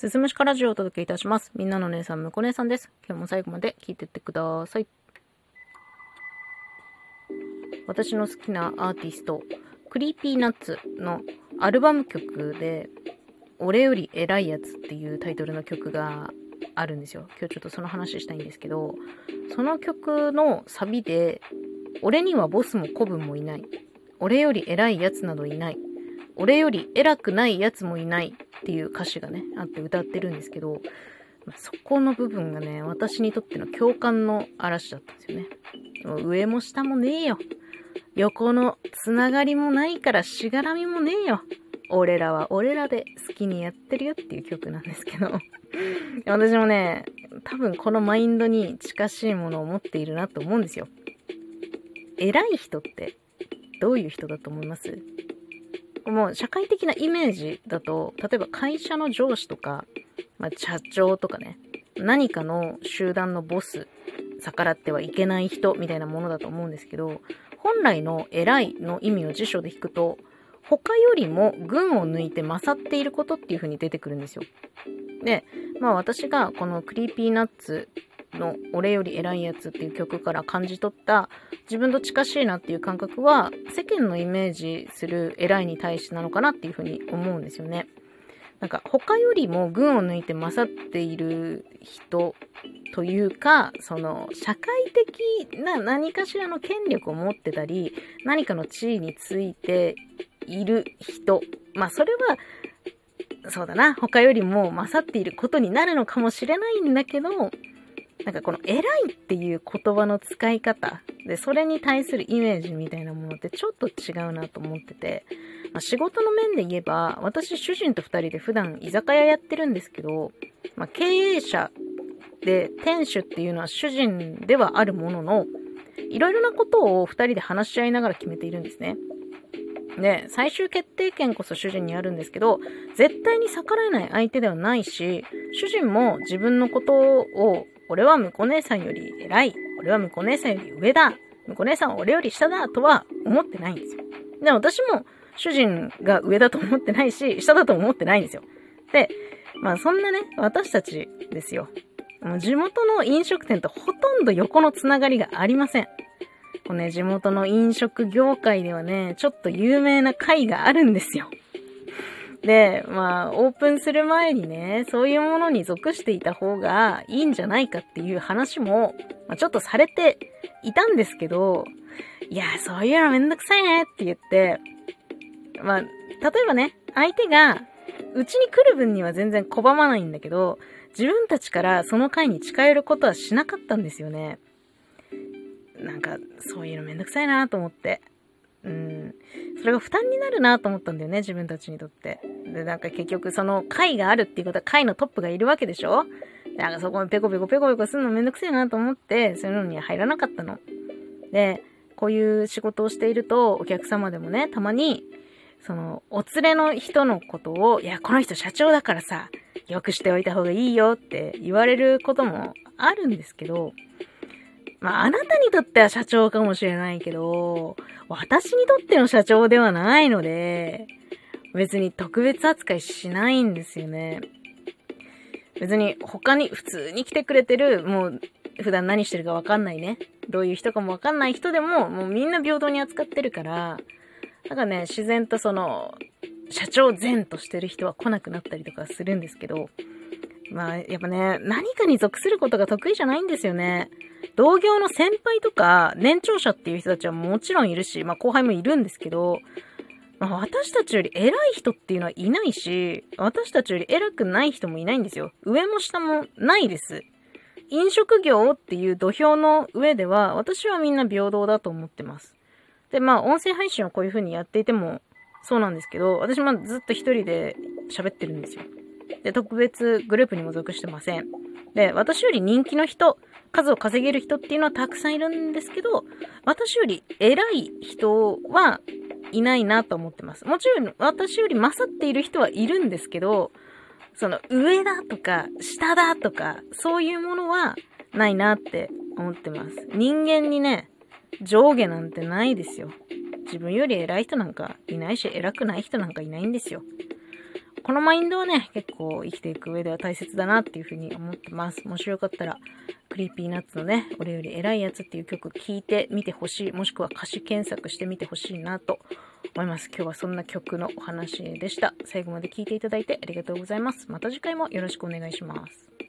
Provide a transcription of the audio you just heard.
すすむしかラジオをお届けいたします。みんなの姉さん、むこ姉さんです。今日も最後まで聞いてってください。私の好きなアーティスト、 Creepy Nuts のアルバム曲で、俺より偉いやつっていうタイトルの曲があるんですよ。今日ちょっとその話したいんですけど、その曲のサビで、俺にはボスも子分もいない。俺より偉いやつなどいない。俺より偉くないやつもいないっていう歌詞がね、あって歌ってるんですけど、そこの部分がね、私にとっての共感の嵐だったんですよね。も上も下もねえよ。横のつながりもないからしがらみもねえよ。俺らは俺らで好きにやってるよっていう曲なんですけど 私もね、多分このマインドに近しいものを持っているなと思うんですよ。偉い人ってどういう人だと思います？もう社会的なイメージだと、例えば会社の上司とか、まあ、社長とかね、何かの集団のボス、逆らってはいけない人みたいなものだと思うんですけど、本来の偉いの意味を辞書で引くと、他よりも群を抜いて勝っていることっていう風に出てくるんですよ。で、まあ私がこの Creepy Nutsの俺より偉いやつっていう曲から感じ取った自分と近しいなっていう感覚は世間のイメージする偉いに対してなのかなっていうふうに思うんですよね。なんか他よりも群を抜いて勝っている人というか、その社会的な何かしらの権力を持ってたり、何かの地位についている人。まあそれはそうだな、他よりも勝っていることになるのかもしれないんだけど、なんかこの偉いっていう言葉の使い方で、それに対するイメージみたいなものってちょっと違うなと思ってて、まあ、仕事の面で言えば、私主人と二人で普段居酒屋やってるんですけど、まあ、経営者で店主っていうのは主人ではあるものの、いろいろなことを二人で話し合いながら決めているんですね。で、最終決定権こそ主人にあるんですけど、絶対に逆らえない相手ではないし、主人も自分のことを俺は婿姉さんより偉い。俺は婿姉さんより上だ。婿姉さんは俺より下だとは思ってないんですよ。で、私も主人が上だと思ってないし、下だと思ってないんですよ。で、まあそんなね、私たちですよ。もう地元の飲食店とほとんど横のつながりがありません。このね、地元の飲食業界ではね、ちょっと有名な会があるんですよ。で、まあ、オープンする前にね、そういうものに属していた方がいいんじゃないかっていう話も、まあ、ちょっとされていたんですけど、いや、そういうのめんどくさいねって言って、まあ、例えばね、相手が、うちに来る分には全然拒まないんだけど、自分たちからその会に近寄ることはしなかったんですよね。なんか、そういうのめんどくさいなと思って。うん。それが負担になるなと思ったんだよね、自分たちにとって。で、なんか結局その会があるっていうことは会のトップがいるわけでしょ？なんかそこにペコペコペコペコするのめんどくせえなと思って、そういうのには入らなかったの。で、こういう仕事をしていると、お客様でもね、たまに、その、お連れの人のことを、いや、この人社長だからさ、よくしておいた方がいいよって言われることもあるんですけど、まあ、あなたにとっては社長かもしれないけど、私にとっての社長ではないので、別に特別扱いしないんですよね。別に他に普通に来てくれてる、もう普段何してるかわかんないね。どういう人かもわかんない人でも、もうみんな平等に扱ってるから、なんかね、自然とその、社長前としてる人は来なくなったりとかするんですけど、まあ、やっぱね、何かに属することが得意じゃないんですよね。同業の先輩とか、年長者っていう人たちはもちろんいるし、まあ後輩もいるんですけど、まあ、私たちより偉い人っていうのはいないし、私たちより偉くない人もいないんですよ。上も下もないです。飲食業っていう土俵の上では、私はみんな平等だと思ってます。で、まあ、音声配信をこういう風にやっていても、そうなんですけど、私もずっと一人で喋ってるんですよ。で、特別グループにも属してません。で、私より人気の人、数を稼げる人っていうのはたくさんいるんですけど、私より偉い人はいないなと思ってます。もちろん私より勝っている人はいるんですけど、その上だとか下だとかそういうものはないなって思ってます。人間にね、上下なんてないですよ。自分より偉い人なんかいないし、偉くない人なんかいないんですよ。このマインドはね、結構生きていく上では大切だなっていうふうに思ってます。もしよかったら、 Creepy Nuts のね、俺より偉いやつっていう曲聴いてみてほしい。もしくは歌詞検索してみてほしいなと思います。今日はそんな曲のお話でした。最後まで聴いていただいてありがとうございます。また次回もよろしくお願いします。